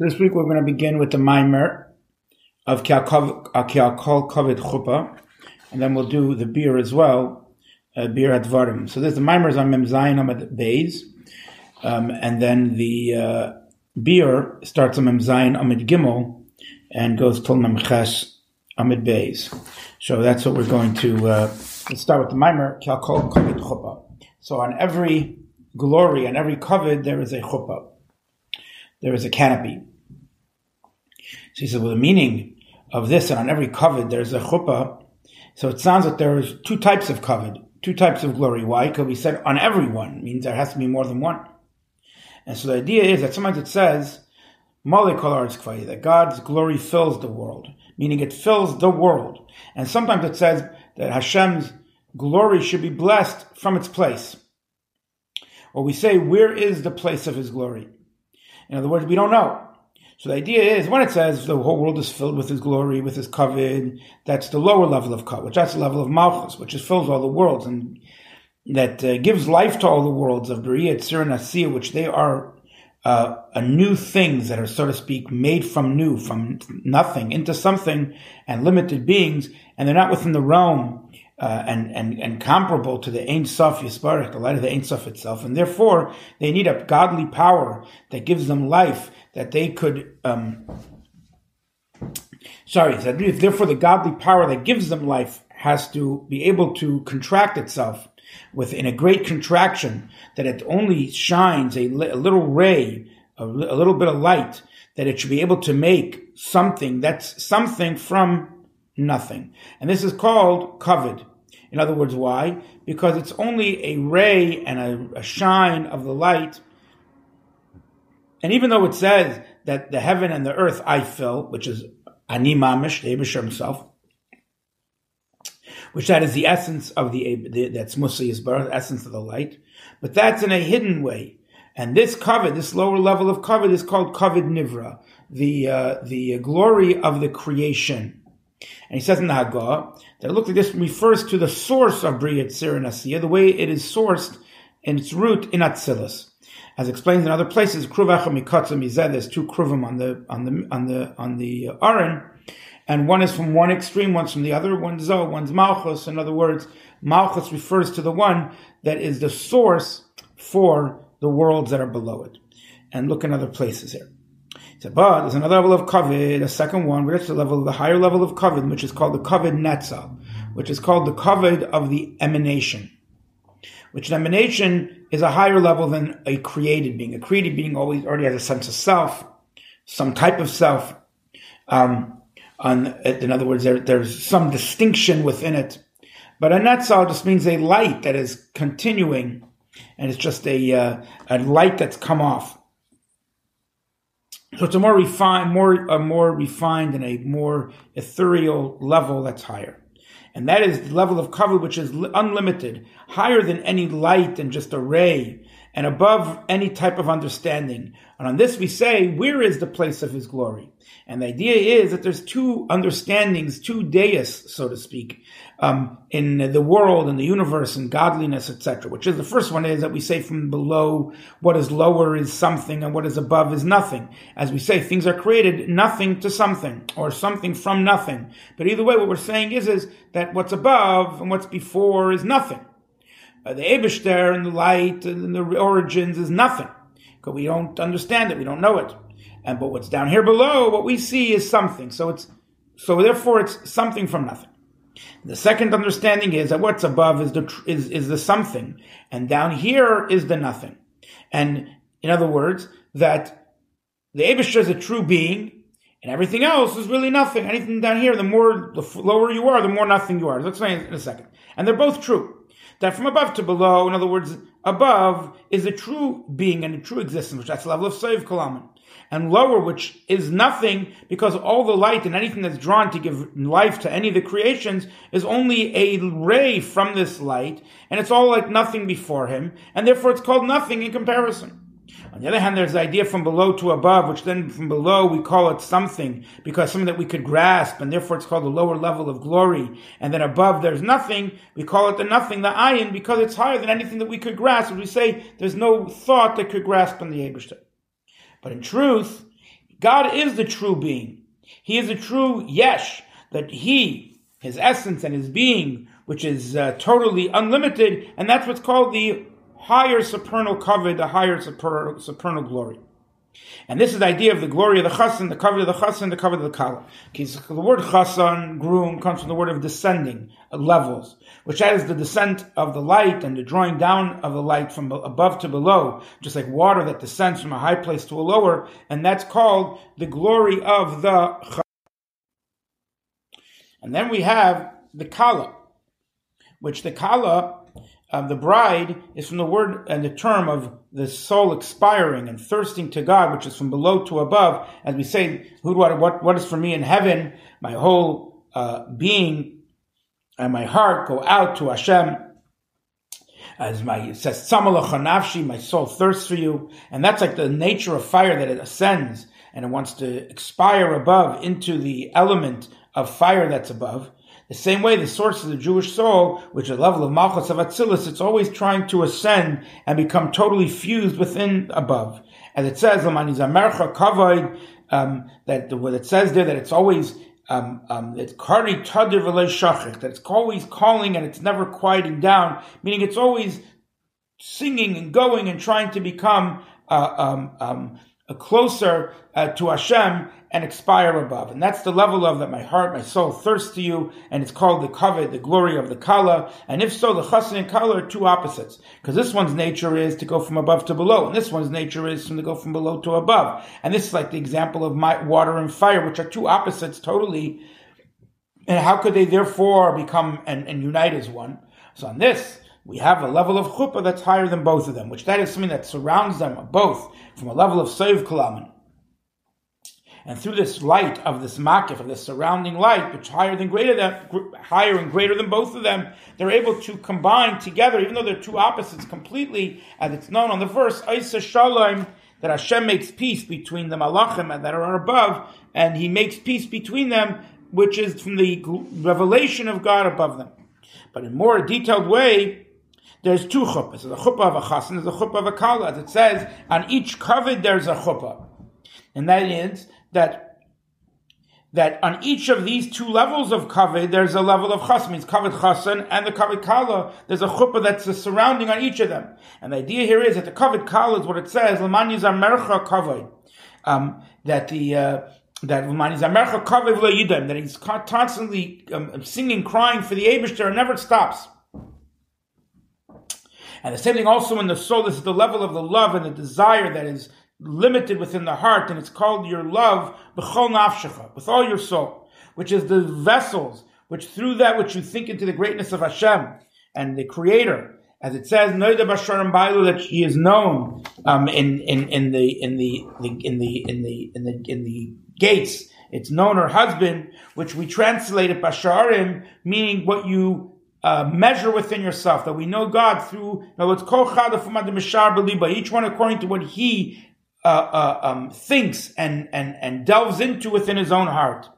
This week we're going to begin with the Maimer of Kial Kol Kovid Chuppah, and then we'll do the beer as well, uh, beer at Varim. So there's the Maimers on Mem Zayin Amid Beis, um, and then the uh, beer starts on Mem Zayin Amid Gimel and goes till Mem Ches Amid Beis. So that's what we're going to, uh, let's start with the Maimer, Kial Kol Kovid Chuppah. So on every glory, on every Kovid, there is a Chuppah. There is a canopy. So he said, well, the meaning of this, and on every covet there's a chuppah. So it sounds like there's two types of covet, two types of glory. Why? Because we said on everyone means there has to be more than one. And so the idea is that sometimes it says, that God's glory fills the world, meaning it fills the world. And sometimes it says that Hashem's glory should be blessed from its place. Or we say, where is the place of his glory? In other words, we don't know. So the idea is when it says the whole world is filled with His glory, with His covet, that's the lower level of covet, that's the level of Malchus, which is fills all the worlds and that uh, gives life to all the worlds of Beria, Tzir, and Asiya, which they are uh, a new things that are, so to speak, made from new, from nothing into something, and limited beings, and they're not within the realm uh, and, and, and comparable to the Ein Sof Yisbarach, the light of the Ein Sof itself. And therefore, they need a godly power that gives them life, that they could, um, sorry, therefore the godly power that gives them life has to be able to contract itself within a great contraction, that it only shines a, a little ray, a, a little bit of light, that it should be able to make something that's something from nothing. And this is called covet. In other words, why? Because it's only a ray and a, a shine of the light. And even though it says that the heaven and the earth I fill, which is Ani Mamish, the Abishar himself, which that is the essence of the, the that's Musa birth, essence of the light, but that's in a hidden way. And this covet, this lower level of covet, is called covet nivra, the uh, the glory of the creation. And he says in the Haggadah that it looks like this refers to the source of Bria Tzir and Asiya, the way it is sourced in its root in Atzilus. As explained in other places, there's two Kruvim on the, on the, on the, on the uh, Aron, and one is from one extreme, one's from the other, one's Zoh, one's Malchus. In other words, Malchus refers to the one that is the source for the worlds that are below it. And look in other places here. But there's another level of kavod, a second one, which is the level, the higher level of kavod, which is called the kavod netza, which is called the kavod of the emanation. Which an emanation is a higher level than a created being. A created being always already has a sense of self, some type of self. Um, on, in other words, there, there's some distinction within it. But a netzah just means a light that is continuing, and it's just a uh, a light that's come off. So it's a more refined, more a more refined and a more ethereal level that's higher. And that is the level of cover which is unlimited, higher than any light and just a ray, and above any type of understanding. And on this we say, where is the place of his glory? And the idea is that there's two understandings, two deus, so to speak, um, in the world and the universe and godliness, etc. Which is the first one is that we say from below, what is lower is something and what is above is nothing. As we say, things are created nothing to something or something from nothing. But either way, what we're saying is, is that what's above and what's before is nothing. Uh, the Abishter and the light and the origins is nothing because we don't understand it, we don't know it. And but what's down here below, what we see is something. So it's so therefore it's something from nothing. The second understanding is that what's above is the is is the something, and down here is the nothing. And in other words, that the Abishter is a true being, and everything else is really nothing. Anything down here, the more the lower you are, the more nothing you are. Let's explain in a second. And they're both true. That from above to below, in other words, above is a true being and a true existence, which that's the level of Seiv Kalaman and lower, which is nothing because all the light and anything that's drawn to give life to any of the creations is only a ray from this light, and it's all like nothing before him, and therefore it's called nothing in comparison. On the other hand, there's the idea from below to above, which then from below we call it something, because something that we could grasp, and therefore it's called the lower level of glory. And then above there's nothing, we call it the nothing, the ayin, because it's higher than anything that we could grasp. As we say, there's no thought that could grasp on the Abishter. But in truth, God is the true being. He is the true yesh, that he, his essence and his being, which is uh, totally unlimited, and that's what's called the higher supernal cover, the higher supernal, supernal glory. And this is the idea of the glory of the chassan, the cover of the chassan, the cover of the kala. The word chassan, groom, comes from the word of descending, uh, levels, which is the descent of the light and the drawing down of the light from above to below, just like water that descends from a high place to a lower, and that's called the glory of the chassan. And then we have the kala, which the kala um, the bride is from the word and the term of the soul expiring and thirsting to God, which is from below to above. As we say, what, what is for me in heaven? My whole uh, being and my heart go out to Hashem. As my it says, nafshi, my soul thirsts for you, and that's like the nature of fire that it ascends and it wants to expire above into the element of fire that's above. The same way, the source of the Jewish soul, which is the level of Malchus of Atzilus, it's always trying to ascend and become totally fused within above. As it says, um, that what it says there, that it's always um, um, it's kari tadir shachik, that it's always calling and it's never quieting down, meaning it's always singing and going and trying to become uh, um, um, closer uh, to Hashem and expire above. And that's the level of that my heart, my soul thirsts to you, and it's called the kavod, the glory of the kala. And if so, the chassan and kala are two opposites. Because this one's nature is to go from above to below, and this one's nature is to go from below to above. And this is like the example of my, water and fire, which are two opposites totally. And how could they therefore become and, and unite as one? So on this, we have a level of chuppah that's higher than both of them, which that is something that surrounds them both from a level of seiv kalaman. And through this light of this makif, of this surrounding light, which higher than greater than higher and greater than both of them, they're able to combine together, even though they're two opposites completely, as it's known on the verse, Isa Shalom, that Hashem makes peace between the malachim that are above, and He makes peace between them, which is from the revelation of God above them. But in more detailed way, there's two chuppahs. There's a chuppah of a chassan, there's a chuppah of a kala. As it says, on each kavod there's a chuppah. And that is that that on each of these two levels of kavod, there's a level of chas, means kavod chasan and the kavod kala. There's a chuppah that's a surrounding on each of them. And the idea here is that the kavod kala is what it says, l'man yizamercha kavod. Um, that the, uh, that that he's constantly um, singing, crying for the Abishter and never stops. And the same thing also in the soul, this is the level of the love and the desire that is limited within the heart, and it's called your love, b'chol nafshecha, with all your soul, which is the vessels, which through that which you think into the greatness of Hashem and the Creator, as it says, that he is known um, in, in, in the in the, in the in the in the in the gates. It's known her husband, which we translate it Basharim, meaning what you uh, measure within yourself. That we know God through. Now, it's Each one according to what he uh, uh, um, thinks and, and, and delves into within his own heart.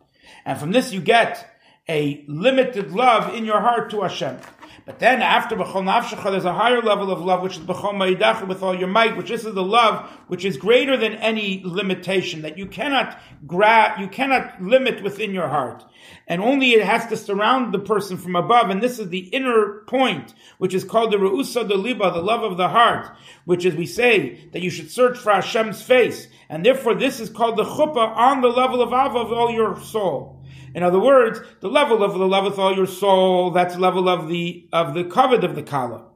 And from this you get a limited love in your heart to Hashem. But then after B'chol Nafshecha, there's a higher level of love, which is B'chol Ma'idacha, with all your might, which this is the love which is greater than any limitation, that you cannot gra- you cannot limit within your heart. And only it has to surround the person from above, and this is the inner point, which is called the Re'usa de Liba, the love of the heart, which is we say that you should search for Hashem's face, and therefore this is called the chuppah on the level of Ava of all your soul. In other words, the level of the love with all your soul, that's the level of the of the kavod of the kala.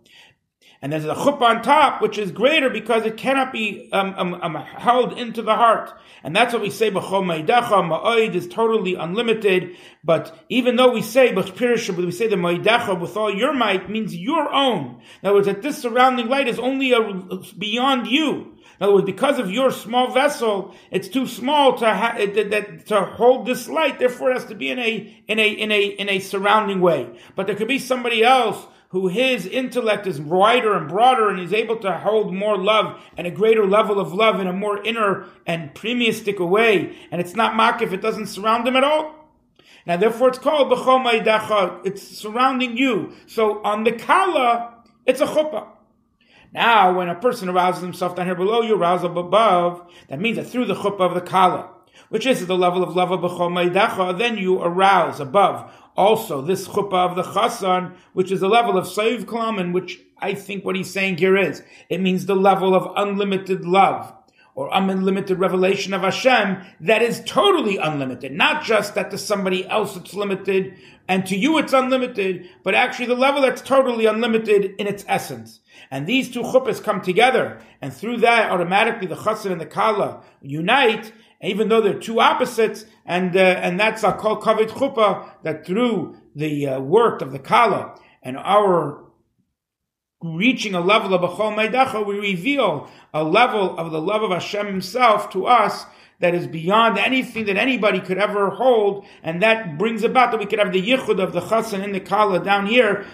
And there's a chuppah on top, which is greater because it cannot be um, um, um, held into the heart. And that's what we say, ma'oid is totally unlimited. But even though we say, b'chpirisha, we say the ma'idacha with all your might means your own. In other words, that this surrounding light is only a, beyond you. In other words, because of your small vessel, it's too small to ha- to hold this light. Therefore, it has to be in a in a in a in a surrounding way. But there could be somebody else who his intellect is wider and broader and is able to hold more love and a greater level of love in a more inner and premiistic way. And it's not mak if it doesn't surround him at all. Now, therefore, it's called b'chol It's surrounding you. So on the kala, it's a chuppah. Now, when a person arouses himself down here below you, arouse up above, that means that through the chuppah of the kala, which is the level of lava b'chol then you arouse above also this chuppah of the chasan, which is the level of saiv kalam, and which I think what he's saying here is, it means the level of unlimited love or unlimited revelation of Hashem that is totally unlimited. Not just that to somebody else it's limited and to you it's unlimited, but actually the level that's totally unlimited in its essence. And these two chuppahs come together, and through that automatically the chassan and the kala unite, even though they're two opposites, and uh, and that's a kol kavit chuppah that through the uh, work of the kala and our reaching a level of Bechol Meidacha, we reveal a level of the love of Hashem Himself to us that is beyond anything that anybody could ever hold, and that brings about that we could have the yichud of the chassan in the kala down here,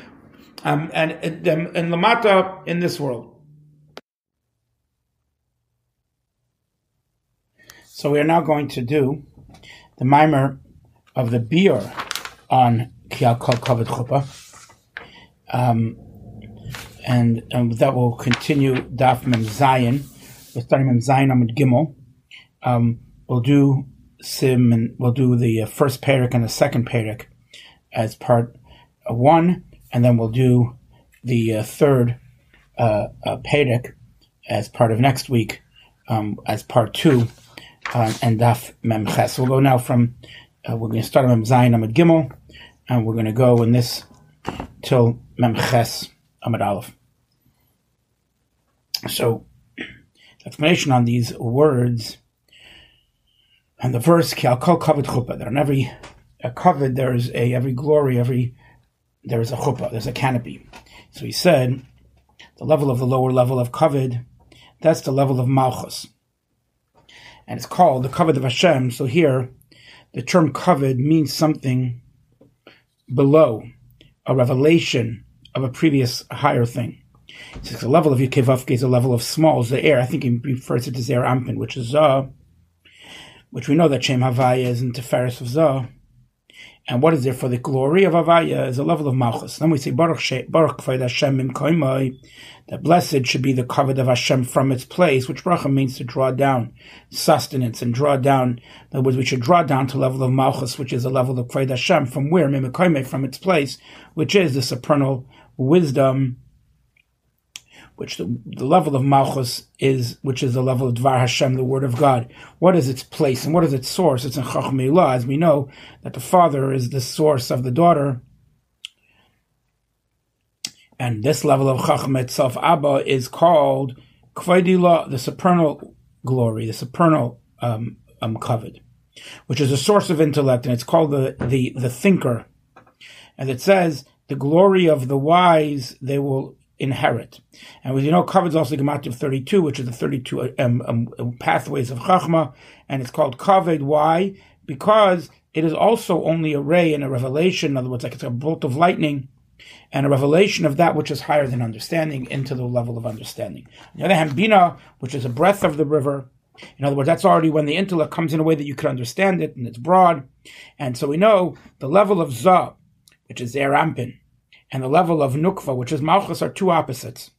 um, and and lamata in this world. So we are now going to do the mimer of the beer on Kiyal Kol Kavod Chuppah. Um, and, and that will continue Daf Mem Zayin. We're starting Mem Zayin Amid Gimel. Um, we'll do Sim and we'll do the uh, first parak and the second parak as part uh, one, and then we'll do the uh, third uh, uh, as part of next week um, as part two uh, and Daf Mem Ches. We'll go now from uh, we're going to start Mem Zayin Amid Gimel, and we're going to go in this till Mem Ches. Amid Aleph. So, explanation on these words and the verse Ki kol kavod chuppah. That on every a kavod there's a every glory, every there is a chuppah, there's a canopy. So he said, the level of the lower level of kavod, that's the level of malchus, and it's called the kavod of Hashem. So here, the term kavod means something below a revelation of a previous higher thing. So the level of Yukevavke is a level of small, air. I think he refers it to Zer Ampin, which is Zah, which we know that Shem Havaya is in Teferis of Zah. And what is there for the glory of Havaya is a level of Malchus. Then we say, Baruch she, Baruch Hashem Im that blessed should be the covet of Hashem from its place, which bracha means to draw down sustenance and draw down. In other words, we should draw down to level of Malchus, which is a level of Kved Hashem, from where? From its place, which is the supernal wisdom which the, the, level of Malchus is, which is the level of Dvar Hashem, the Word of God. What is its place and what is its source? It's in Chachmei as we know that the father is the source of the daughter. And this level of Chacham itself, Abba, is called Kvaidila, the supernal glory, the supernal um, um, covet, which is a source of intellect, and it's called the, the, the thinker. And it says, the glory of the wise they will inherit. And as you know, covers also gematria 32, which is the 32 um, um, um, pathways of Chachma, and it's called Kaved. Why? Because it is also only a ray and a revelation, in other words, like it's a bolt of lightning, and a revelation of that which is higher than understanding into the level of understanding. On the other hand, Bina, which is a breath of the river, in other words, that's already when the intellect comes in a way that you can understand it, and it's broad. And so we know the level of Zah, which is Erampin, and the level of Nukva, which is Malchus, are two opposites.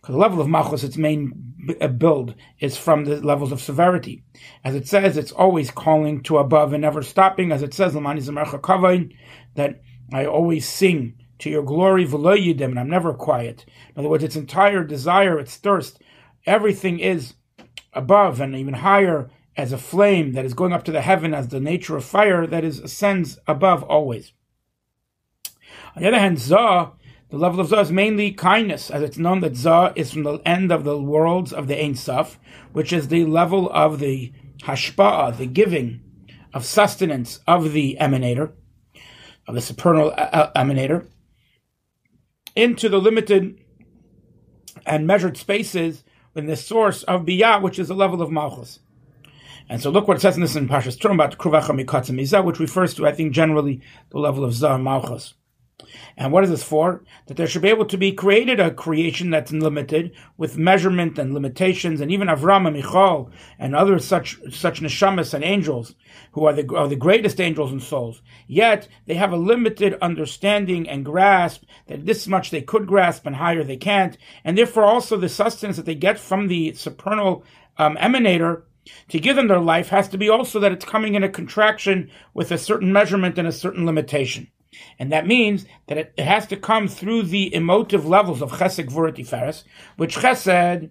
Because the level of Malchus, its main uh, build, is from the levels of severity. As it says, it's always calling to above and never stopping. As it says, that I always sing to your glory, and I'm never quiet. In other words, its entire desire, its thirst, everything is above and even higher as a flame that is going up to the heaven as the nature of fire that is ascends above always. On the other hand, Zah, the level of Zah is mainly kindness, as it's known that Zah is from the end of the worlds of the Ein Sof, which is the level of the Hashpa'ah, the giving of sustenance of the emanator, of the supernal uh, uh, emanator, into the limited and measured spaces in the source of Biyah, which is the level of Malchus. And so look what it says in this in Pashas term about Kruvacha which refers to, I think, generally the level of Zah Malchus. And what is this for? That there should be able to be created a creation that's limited with measurement and limitations, and even Avram and Michal and other such such neshamas and angels who are the are the greatest angels and souls. Yet they have a limited understanding and grasp that this much they could grasp and higher they can't, and therefore also the sustenance that they get from the supernal um, emanator to give them their life has to be also that it's coming in a contraction with a certain measurement and a certain limitation. And that means that it, it has to come through the emotive levels of chesed, gvura, tiferes, which chesed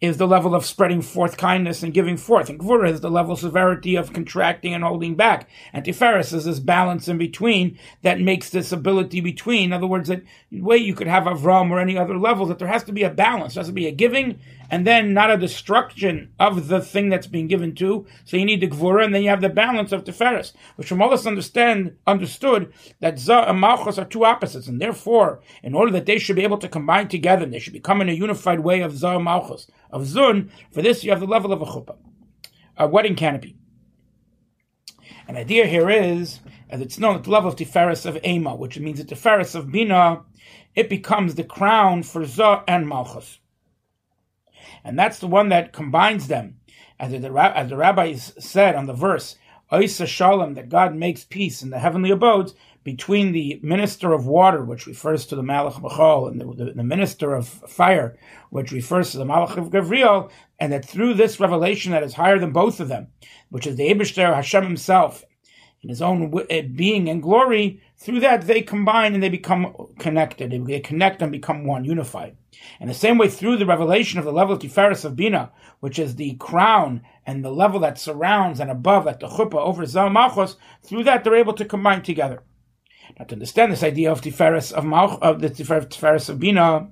is the level of spreading forth kindness and giving forth. And Gvura is the level of severity of contracting and holding back. And Tiferes is this balance in between that makes this ability between. In other words, that way you could have Avram or any other level, that there has to be a balance. There has to be a giving and then not a destruction of the thing that's being given to. So you need the Gvura and then you have the balance of Tiferes, which from all this understand, understood that za and Malchus are two opposites. And therefore, in order that they should be able to combine together, they should become in a unified way of za and Malchus of Zun, for this you have the level of a chuppah, a wedding canopy. An idea here is, as it's known at the level of Tiferes of Ema, which means the Tiferes of Bina, it becomes the crown for Zah and Malchus. And that's the one that combines them. As the, as the rabbis said on the verse, Oisa Shalom, that God makes peace in the heavenly abodes, between the minister of water, which refers to the Malach Bechol, and the, the, the, minister of fire, which refers to the Malach of Gavriel, and that through this revelation that is higher than both of them, which is the Abishter Hashem himself, in his own eh, being and glory, through that they combine and they become connected. They connect and become one, unified. And the same way through the revelation of the level of Tiferes of Bina, which is the crown and the level that surrounds and above, like the chuppah over Zalmachos, through that they're able to combine together. Now, to understand this idea of Tiferes of Malch, of the Tiferes of Bina,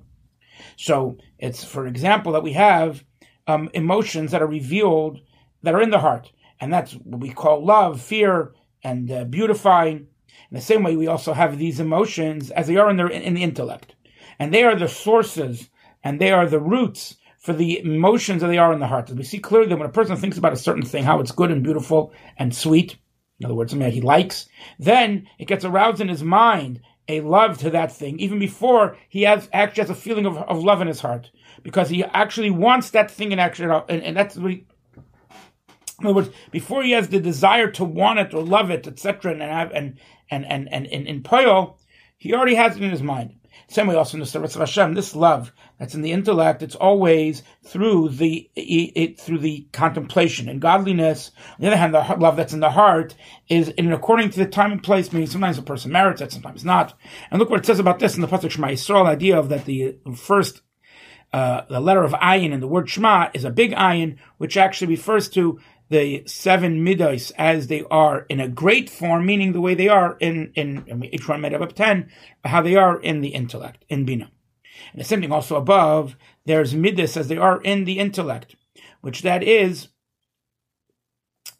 so it's, for example, that we have um, emotions that are revealed that are in the heart, and that's what we call love, fear, and uh, beautifying. In the same way, we also have these emotions as they are in, their, in the intellect, and they are the sources and they are the roots for the emotions that they are in the heart. As we see clearly that when a person thinks about a certain thing, how it's good and beautiful and sweet, in other words, something that he likes, then it gets aroused in his mind a love to that thing, even before he has actually has a feeling of, of love in his heart, because he actually wants that thing in action, and, and that's what he, in other words, before he has the desire to want it or love it, etc., and have and and and and in, in Poyo, he already has it in his mind. Same way also in the service of Hashem, this love that's in the intellect, it's always through the it, through the contemplation and godliness. On the other hand, the love that's in the heart is in according to the time and place. Meaning, sometimes a person merits it, sometimes not. And look what it says about this in the pasuk Shema Yisrael. Idea of that the first uh, the letter of ayin in the word Shema is a big ayin, which actually refers to the seven midos as they are in a great form, meaning the way they are in in, each one made up of ten, how they are in the intellect in bina. And the same thing also above, there's midas as they are in the intellect, which that is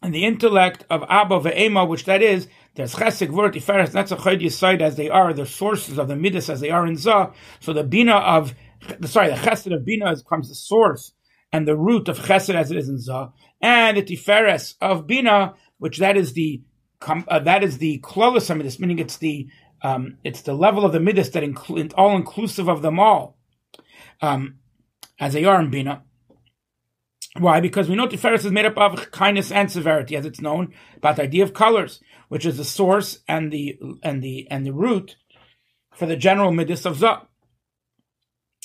in the intellect of Abba ve'ema, which that is there's chesed, gvur, tiferes, netzachod, yisaid as they are, the sources of the midas as they are in zah. So the bina of sorry, the chesed of bina becomes the source and the root of chesed as it is in zah and the Tiferes of Bina, which that is the uh, that is the closest midas, meaning it's the um, it's the level of the midas that all inclusive of them all, um, as they are in Bina. Why? Because we know Tiferes is made up of kindness and severity, as it's known about the idea of colors, which is the source and the and the and the root for the general midas of Zah.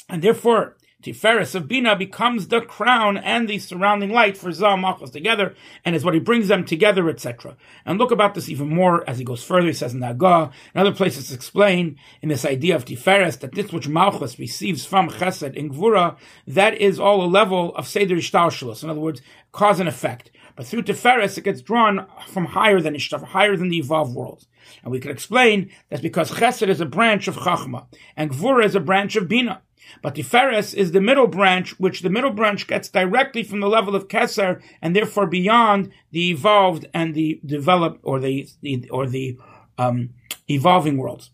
And therefore, Tiferes of Bina becomes the crown and the surrounding light for Zah Malchus together, and is what he brings them together, etc. And look about this even more as he goes further. He says in Nagah, in other places explain in this idea of Tiferes that this which Malchus receives from Chesed in Gvura, that is all a level of Seder Ishtalshalos. In other words, cause and effect. But through Tiferes, it gets drawn from higher than Ishtav, higher than the evolved worlds. And we can explain that's because Chesed is a branch of Chachma, and Gvura is a branch of Bina. But the Tiferes is the middle branch, which the middle branch gets directly from the level of Keser and therefore beyond the evolved and the developed or the, or the um, evolving worlds.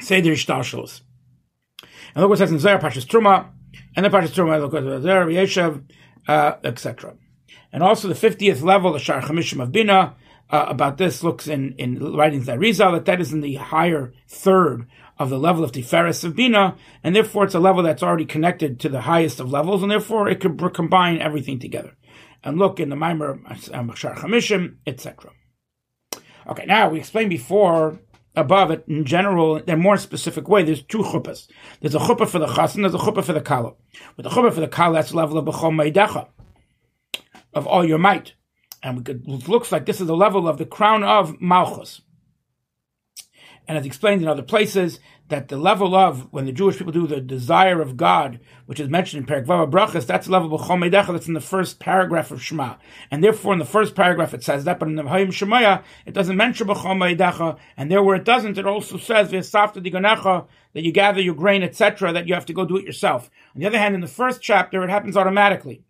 Seder Ishtashalos. And look what says in Zohar Pashas Truma, and the Pashas Truma, look at Zohar Yeshev, uh, etc. And also the 50th level, the Shar Chamishim of Bina, uh, about this looks in, in writings that Rizal, that that is in the higher third of the level of Tiferes of Bina, and therefore it's a level that's already connected to the highest of levels, and therefore it could combine everything together. And look in the Maimer Shar Chamishim, etc. Okay, now we explained before above it in general in a more specific way. There's two chuppahs. There's a chuppah for the chassan, there's a chuppah for the kala. With the chuppah for the kala, that's the level of b'chol meidecha. of all your might. And we could, it looks like this is the level of the crown of Malchus. And as explained in other places, that the level of when the Jewish people do the desire of God, which is mentioned in Perak Vava Brachas, that's the level of Chomedecha that's in the first paragraph of Shema. And therefore, in the first paragraph it says that, but in the Hayim Shemaya, it doesn't mention Chomedecha, and there where it doesn't, it also says that you gather your grain, etc., that you have to go do it yourself. On the other hand, in the first chapter, it happens automatically.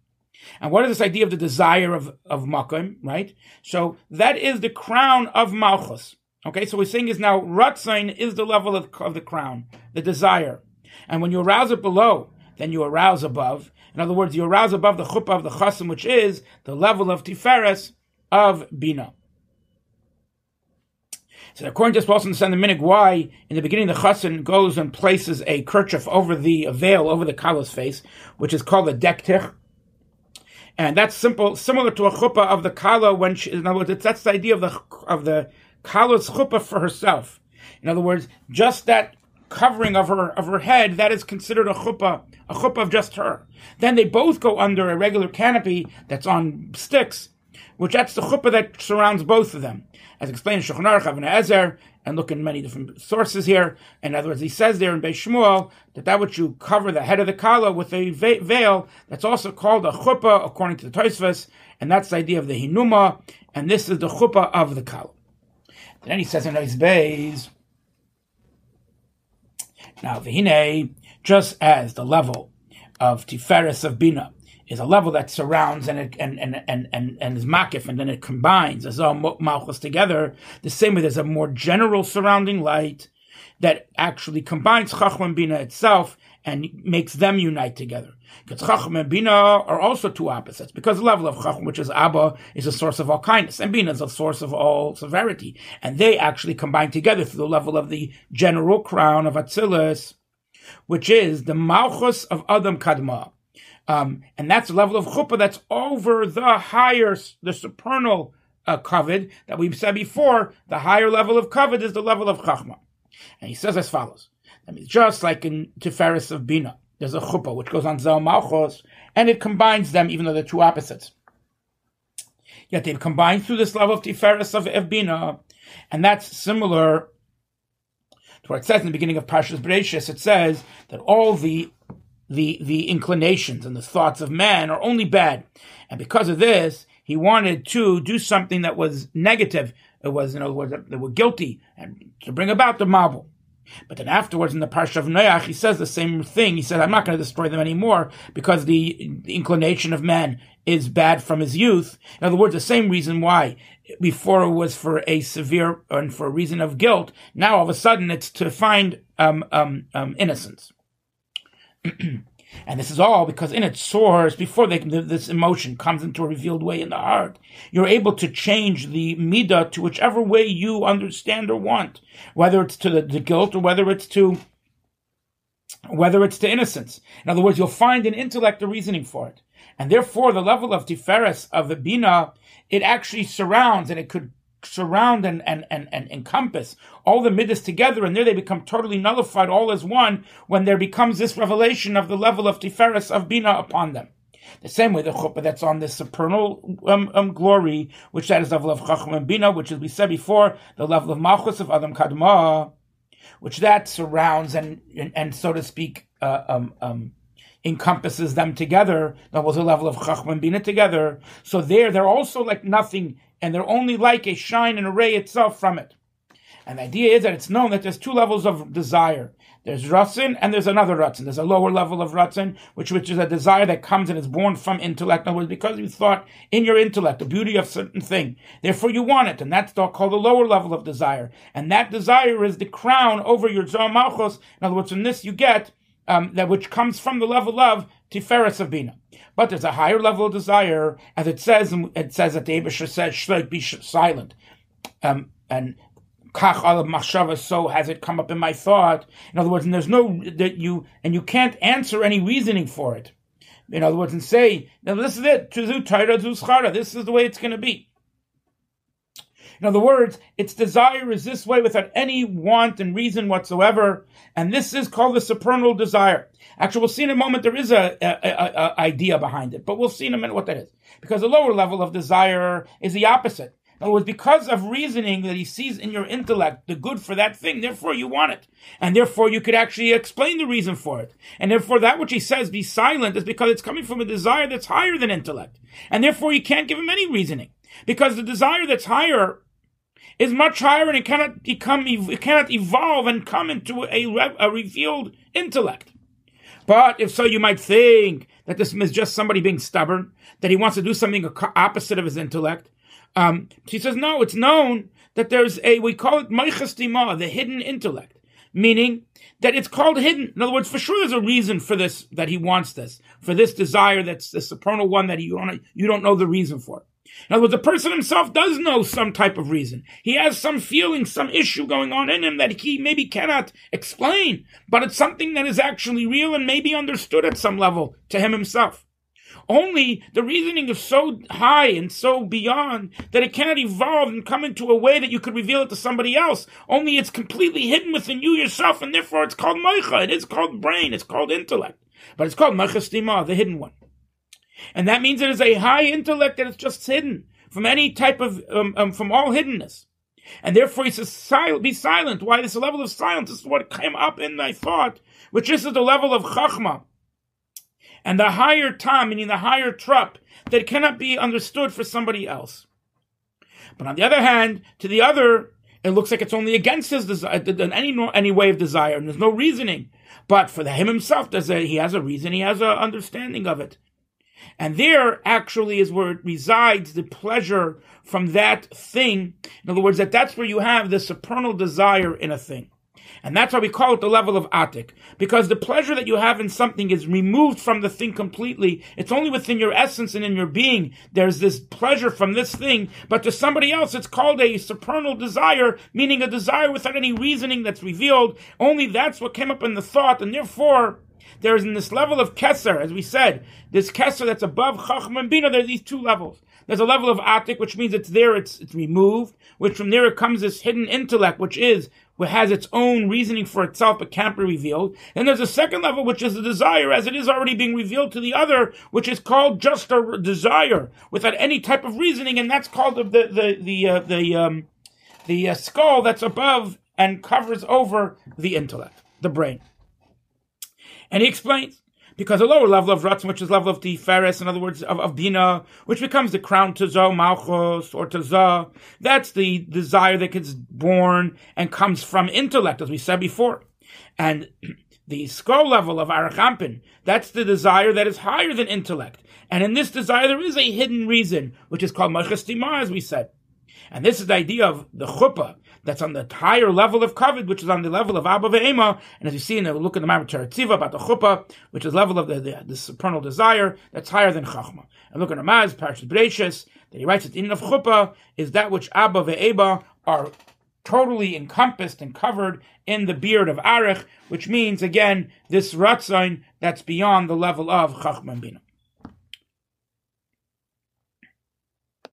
And what is this idea of the desire of, of Makkah, right? So that is the crown of Malchus. Okay, so we're saying is now Ratzon is the level of, of the crown, the desire. And when you arouse it below, then you arouse above. In other words, you arouse above the chuppah of the chasim, which is the level of tiferes of bina. So according to this, also understand the minhag why in the beginning the chassan goes and places a kerchief over the veil over the kala's face, which is called a dektich. And that's simple, similar to a chuppah of the kala when she, in other words, that's the idea of the, of the Kala's chuppah for herself. In other words, just that covering of her of her head, that is considered a chuppah, a chuppah of just her. Then they both go under a regular canopy that's on sticks, which that's the chuppah that surrounds both of them. As explained in Shulchan Aruch, Ezer, and look in many different sources here. In other words, he says there in Beis Shmuel that that which you cover the head of the kala with a veil, that's also called a chuppah, according to the Tosfos, and that's the idea of the hinuma, and this is the chuppah of the kala. Then he says in his bays, now v'hine, just as the level of Tiferes of Bina is a level that surrounds and it, and, and, and, and, and is makif, and then it combines as all malchus together, the same way there's a more general surrounding light that actually combines Chacham Bina itself and makes them unite together. Because Chacham and Bina are also two opposites. Because the level of Chacham, which is Abba, is a source of all kindness, and Bina is a source of all severity. And they actually combine together through the level of the general crown of Atzilus, which is the Malchus of Adam Kadmon. Um, and that's the level of Chuppah that's over the higher, the supernal uh, covet that we've said before. The higher level of covet is the level of Chachma. And he says as follows. That means just like in Tiferes of Bina, there's a chuppah which goes on Zel Malchos, and it combines them, even though they're two opposites. Yet they've combined through this level of Tiferes of, of Bina, and that's similar to what it says in the beginning of Parshas Bereshis. It says that all the the the inclinations and the thoughts of man are only bad, and because of this, he wanted to do something that was negative. It was, in other words, they were guilty, and to bring about the mabul. But then afterwards in the Parsha of Noach, he says the same thing. He said, I'm not going to destroy them anymore because the, the inclination of man is bad from his youth. In other words, the same reason why before it was for a severe and for a reason of guilt. Now all of a sudden it's to find um, um, um, innocence. And this is all because in it soars before they, this emotion comes into a revealed way in the heart. You're able to change the midah to whichever way you understand or want, whether it's to the, the guilt or whether it's to whether it's to innocence. In other words, you'll find in intellect a reasoning for it. And therefore, the level of tiferes of the bina, it actually surrounds and it could surround and, and, and, and encompass all the midas together, and there they become totally nullified all as one when there becomes this revelation of the level of Tiferes of Bina upon them. The same way the chuppah that's on the supernal um, um, glory, which that is level of Chacham and Bina, which as we said before, the level of Malchus of Adam Kadmon, which that surrounds and, and, and so to speak, uh, um, um, encompasses them together. That was a level of Chacham and Bina together. So there, they're also like nothing and they're only like a shine and a ray itself from it. And the idea is that it's known that there's two levels of desire. There's Ratzon and there's another Ratzon. There's a lower level of Ratzon, which, which is a desire that comes and is born from intellect. In other words, because you thought in your intellect the beauty of certain thing. Therefore you want it. And that's called the lower level of desire. And that desire is the crown over your Zohar Malchus. In other words, from this you get um, that which comes from the level of Tiferes of Bina. But there's a higher level of desire, as it says, it says that the Abisha says, Shloik, be silent. Um, and kach alav machshava, so has it come up in my thought. In other words, and there's no, that you, and you can't answer any reasoning for it. In other words, and say, now this is it, this is the way it's going to be. In other words, its desire is this way without any want and reason whatsoever, and this is called the supernal desire. Actually, we'll see in a moment there is a, a, a, a idea behind it, but we'll see in a minute what that is. Because the lower level of desire is the opposite. In other words, because of reasoning that he sees in your intellect the good for that thing, therefore you want it. And therefore you could actually explain the reason for it. And therefore that which he says be silent is because it's coming from a desire that's higher than intellect. And therefore you can't give him any reasoning. Because the desire that's higher is much higher and it cannot become, it cannot evolve and come into a, a revealed intellect. But if so, you might think that this is just somebody being stubborn, that he wants to do something opposite of his intellect. Um, she says, no, it's known that there's a, we call it Meichas the hidden intellect, meaning that it's called hidden. In other words, for sure there's a reason for this, that he wants this, for this desire that's the supernal one that you don't, you don't know the reason for. In other words, the person himself does know some type of reason. He has some feeling, some issue going on in him that he maybe cannot explain, but it's something that is actually real and maybe understood at some level to him himself. Only the reasoning is so high and so beyond that it cannot evolve and come into a way that you could reveal it to somebody else. Only it's completely hidden within you yourself, and therefore it's called moicha. It is called brain. It's called intellect. But it's called moicha the hidden one. And that means it is a high intellect that is just hidden from any type of, um, um, from all hiddenness. And therefore he says, Sil- be silent. Why this level of silence? Is what came up in my thought, which is the level of chachma. And the higher tam, meaning the higher trup, that cannot be understood for somebody else. But on the other hand, to the other, it looks like it's only against his desire, any, any way of desire, and there's no reasoning. But for him himself, there's a, he has a reason, he has an understanding of it. And there actually is where it resides the pleasure from that thing. In other words, that that's where you have the supernal desire in a thing. And that's why we call it the level of Atik. Because the pleasure that you have in something is removed from the thing completely. It's only within your essence and in your being. There's this pleasure from this thing. But to somebody else, it's called a supernal desire, meaning a desire without any reasoning that's revealed. Only that's what came up in the thought. And therefore, there is in this level of Kesser, as we said, this Kesser that's above Chacham and Bina, there are these two levels. There's a level of Atik, which means it's there, it's, it's removed, which from there comes this hidden intellect, which is, which has its own reasoning for itself, but can't be revealed. And there's a second level, which is the desire, as it is already being revealed to the other, which is called just a desire, without any type of reasoning, and that's called the, the, the, the, uh, the, um, the uh, skull that's above and covers over the intellect, the brain. And he explains, because a lower level of Ratzon, which is level of the Tiferes, in other words, of, of Bina, which becomes the crown to Zo, Malchus, or to Zo, that's the desire that gets born and comes from intellect, as we said before. And the skull level of Arachampin, that's the desire that is higher than intellect. And in this desire, there is a hidden reason, which is called Machestima, as we said. And this is the idea of the chuppah, that's on the higher level of kavod, which is on the level of Abba ve'ema. And as you see in the look in the Mamre Tziva about the chuppah, which is level of the, the, the supernal desire, that's higher than chachma. And look at Ramaz, Parashas Bereishis, that he writes at the end of chuppah is that which Abba ve'ema are totally encompassed and covered in the beard of Arich, which means again this ratzon that's beyond the level of chachma and bina.